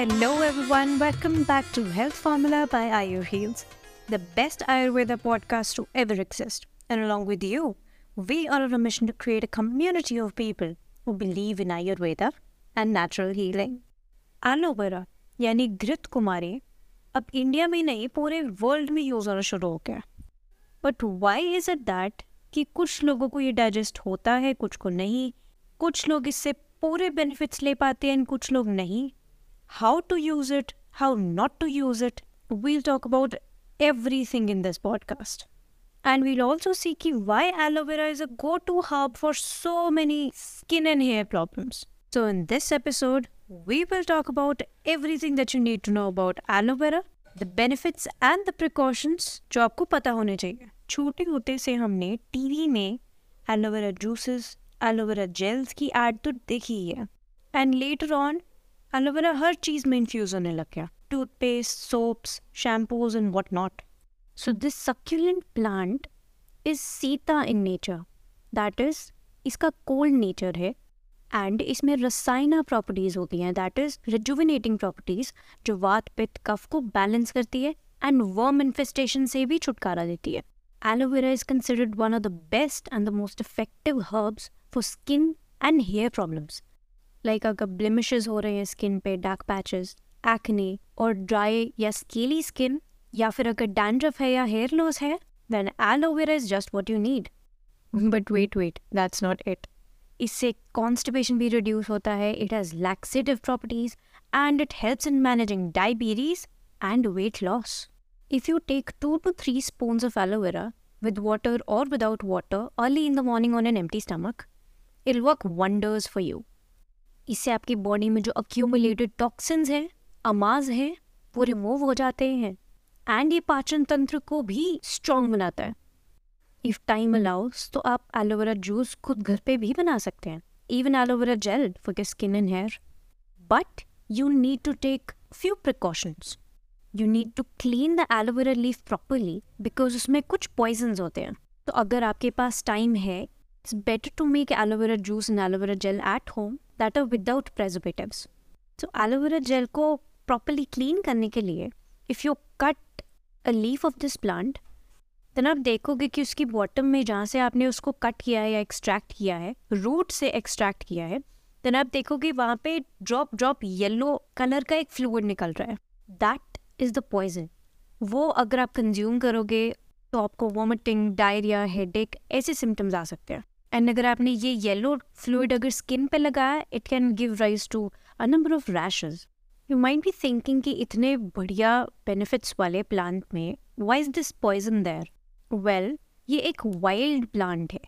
Hello, everyone. Welcome back to Health Formula by Ayur Heals, the best Ayurveda podcast to ever exist. And along with you, we are on a mission to create a community of people who believe in Ayurveda and natural healing. Aloe vera यानी घृत कुमारी अब India में नहीं पूरे world में use होना शुरू हो गया but why is it that कि कुछ लोगों को ये डाइजेस्ट होता है कुछ को नहीं कुछ लोग इससे पूरे बेनिफिट्स ले पाते हैं कुछ लोग नहीं how to use it, how not to use it. We'll talk about everything in this podcast. And we'll also see ki why aloe vera is a go-to herb for so many skin and hair problems. So in this episode, we will talk about everything that you need to know about aloe vera, the benefits and the precautions जो आपको पता होने चाहिए छोटे होते से हमने TV में एलोवेरा जूसेस एलोवेरा जेल्स की एड तो देखी ही है and later on aloe vera हर चीज़ में इन्फ्यूज़ होने लग गया। Toothpaste soaps shampoos and what not so this succulent plant is Sita in nature that is इसका कोल्ड नेचर है एंड इसमें रसायना प्रॉपर्टीज़ होती हैं। दैट इज़ रिजुविनेटिंग प्रॉपर्टीज़ जो वात, पित्त, कफ को बैलेंस करती है एंड वर्म इन्फेस्टेशन से भी छुटकारा देती है। Aloe vera is considered one of the best and the most effective herbs for skin and hair problems like अगर ब्लिमिशेस हो रहे हैं स्किन पे डार्क पैचेस एक्ने और ड्राई या स्केली स्किन या फिर अगर डैंड्रफ है या हेयर लॉस है then aloe vera is just what you need but wait wait that's not it इससे कॉन्स्टिपेशन भी रिड्यूस होता है it has laxative properties and it helps in managing diabetes and weight loss if you take two to three spoons of aloe vera with water or without water early in the morning on an empty stomach, it'll work wonders for you. इससे आपकी body में जो accumulated toxins हैं अमाज हैं वो remove हो जाते हैं। एंड ये पाचन तंत्र को भी स्ट्रॉन्ग बनाता है। इफ़ टाइम अलाउस तो आप एलोवेरा जूस खुद घर पे भी बना सकते हैं। Even aloe vera gel for your skin and hair but you need to take few precautions you need to clean the aloe vera leaf properly because उसमें कुछ पॉइजन होते हैं। तो अगर आपके पास टाइम है it's better to make aloe vera juice and aloe vera gel at home that are without preservatives तो एलोवेरा जेल को प्रॉपरली क्लीन करने के लिए if you cut a leaf of this plant then आप देखोगे कि उसकी बॉटम में जहाँ से आपने उसको कट किया है या एक्सट्रैक्ट किया है रूट से एक्सट्रैक्ट किया है देन आप देखोगे वहाँ पे ड्रॉप ड्रॉप येलो कलर का एक फ्लूड निकल रहा है. दैट इज़ द पॉइजन वो अगर आप कंज्यूम करोगे तो आपको वॉमिटिंग डायरिया हेडेक ऐसे सिम्टम्स आ सकते हैं. एंड अगर आपने ये येलो फ्लूड अगर स्किन पे लगाया it can give rise to a number of rashes you might be thinking कि इतने बढ़िया बेनिफिट्स वाले प्लांट में why is this poison there well ये एक वाइल्ड प्लांट है.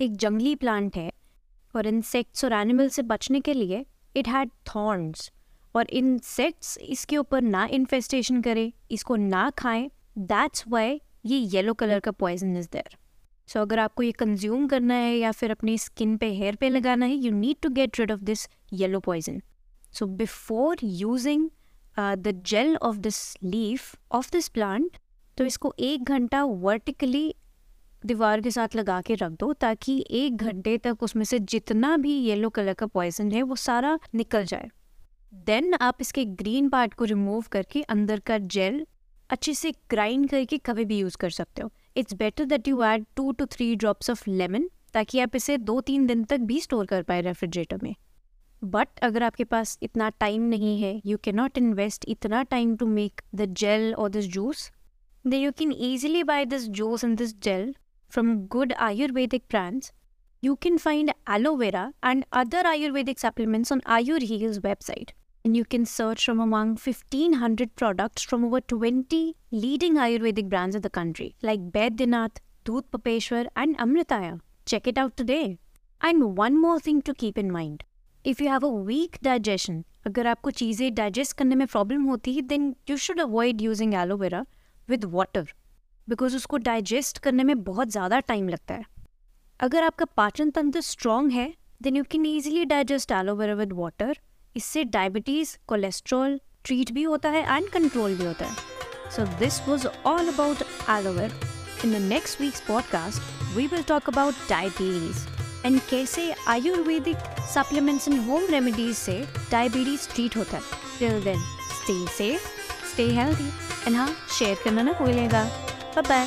एक जंगली प्लांट है. और इंसेक्ट्स और एनिमल से बचने के लिए इट हैड थॉर्न्स और इंसेक्ट्स इसके ऊपर ना इन्फेस्टेशन करें, इसको ना खाएँ. दैट्स वाई ये येलो कलर का पॉइजन इज़ देयर सो अगर आपको ये कंज्यूम करना है या फिर अपनी स्किन पे हेयर पे लगाना है you need to get rid of this yellow poison so before using the gel of this leaf of this plant तो इसको एक घंटा वर्टिकली दीवार के साथ लगा के रख दो, ताकि एक घंटे तक उसमें से जितना भी येलो कलर का पॉइजन है, वो सारा निकल जाए। देन आप इसके ग्रीन पार्ट को रिमूव करके अंदर का जेल अच्छे से ग्राइंड करके कभी भी यूज़ कर सकते हो। It's better that you add two to three drops of lemon ताकि आप इसे दो तीन दिन तक भी स्टोर कर पाए रेफ्रिजरेटर में बट अगर आपके पास इतना टाइम नहीं है यू कैन नॉट इन्वेस्ट इतना time to make the gel और this juice the you can easily buy this juice and this gel from good Ayurvedic brands can find aloe vera and other Ayurvedic supplements on Ayur Heals website. And you can search from among 1500 products from over 20 leading Ayurvedic brands in the country, like Baidyanath, Doodh Papeshwar, and Amritaya. Check it out today. And one more thing to keep in mind. If you have a weak digestion, अगर आपको चीज़ें digest करने में problem होती है then you should avoid using aloe vera with water because उसको digest करने में बहुत ज़्यादा टाइम लगता है अगर आपका पाचन तंत्र स्ट्रॉन्ग है then you can easily digest aloe vera with water इससे डायबिटीज़ कोलेस्ट्रॉल ट्रीट भी होता है एंड कंट्रोल भी होता है। So this was all about aloe vera in the next week's podcast we will talk about diabetes and कैसे Ayurvedic supplements and home remedies से diabetes treat होता है। Till then stay safe stay healthy and हाँ share करना ना भूलेगा। Bye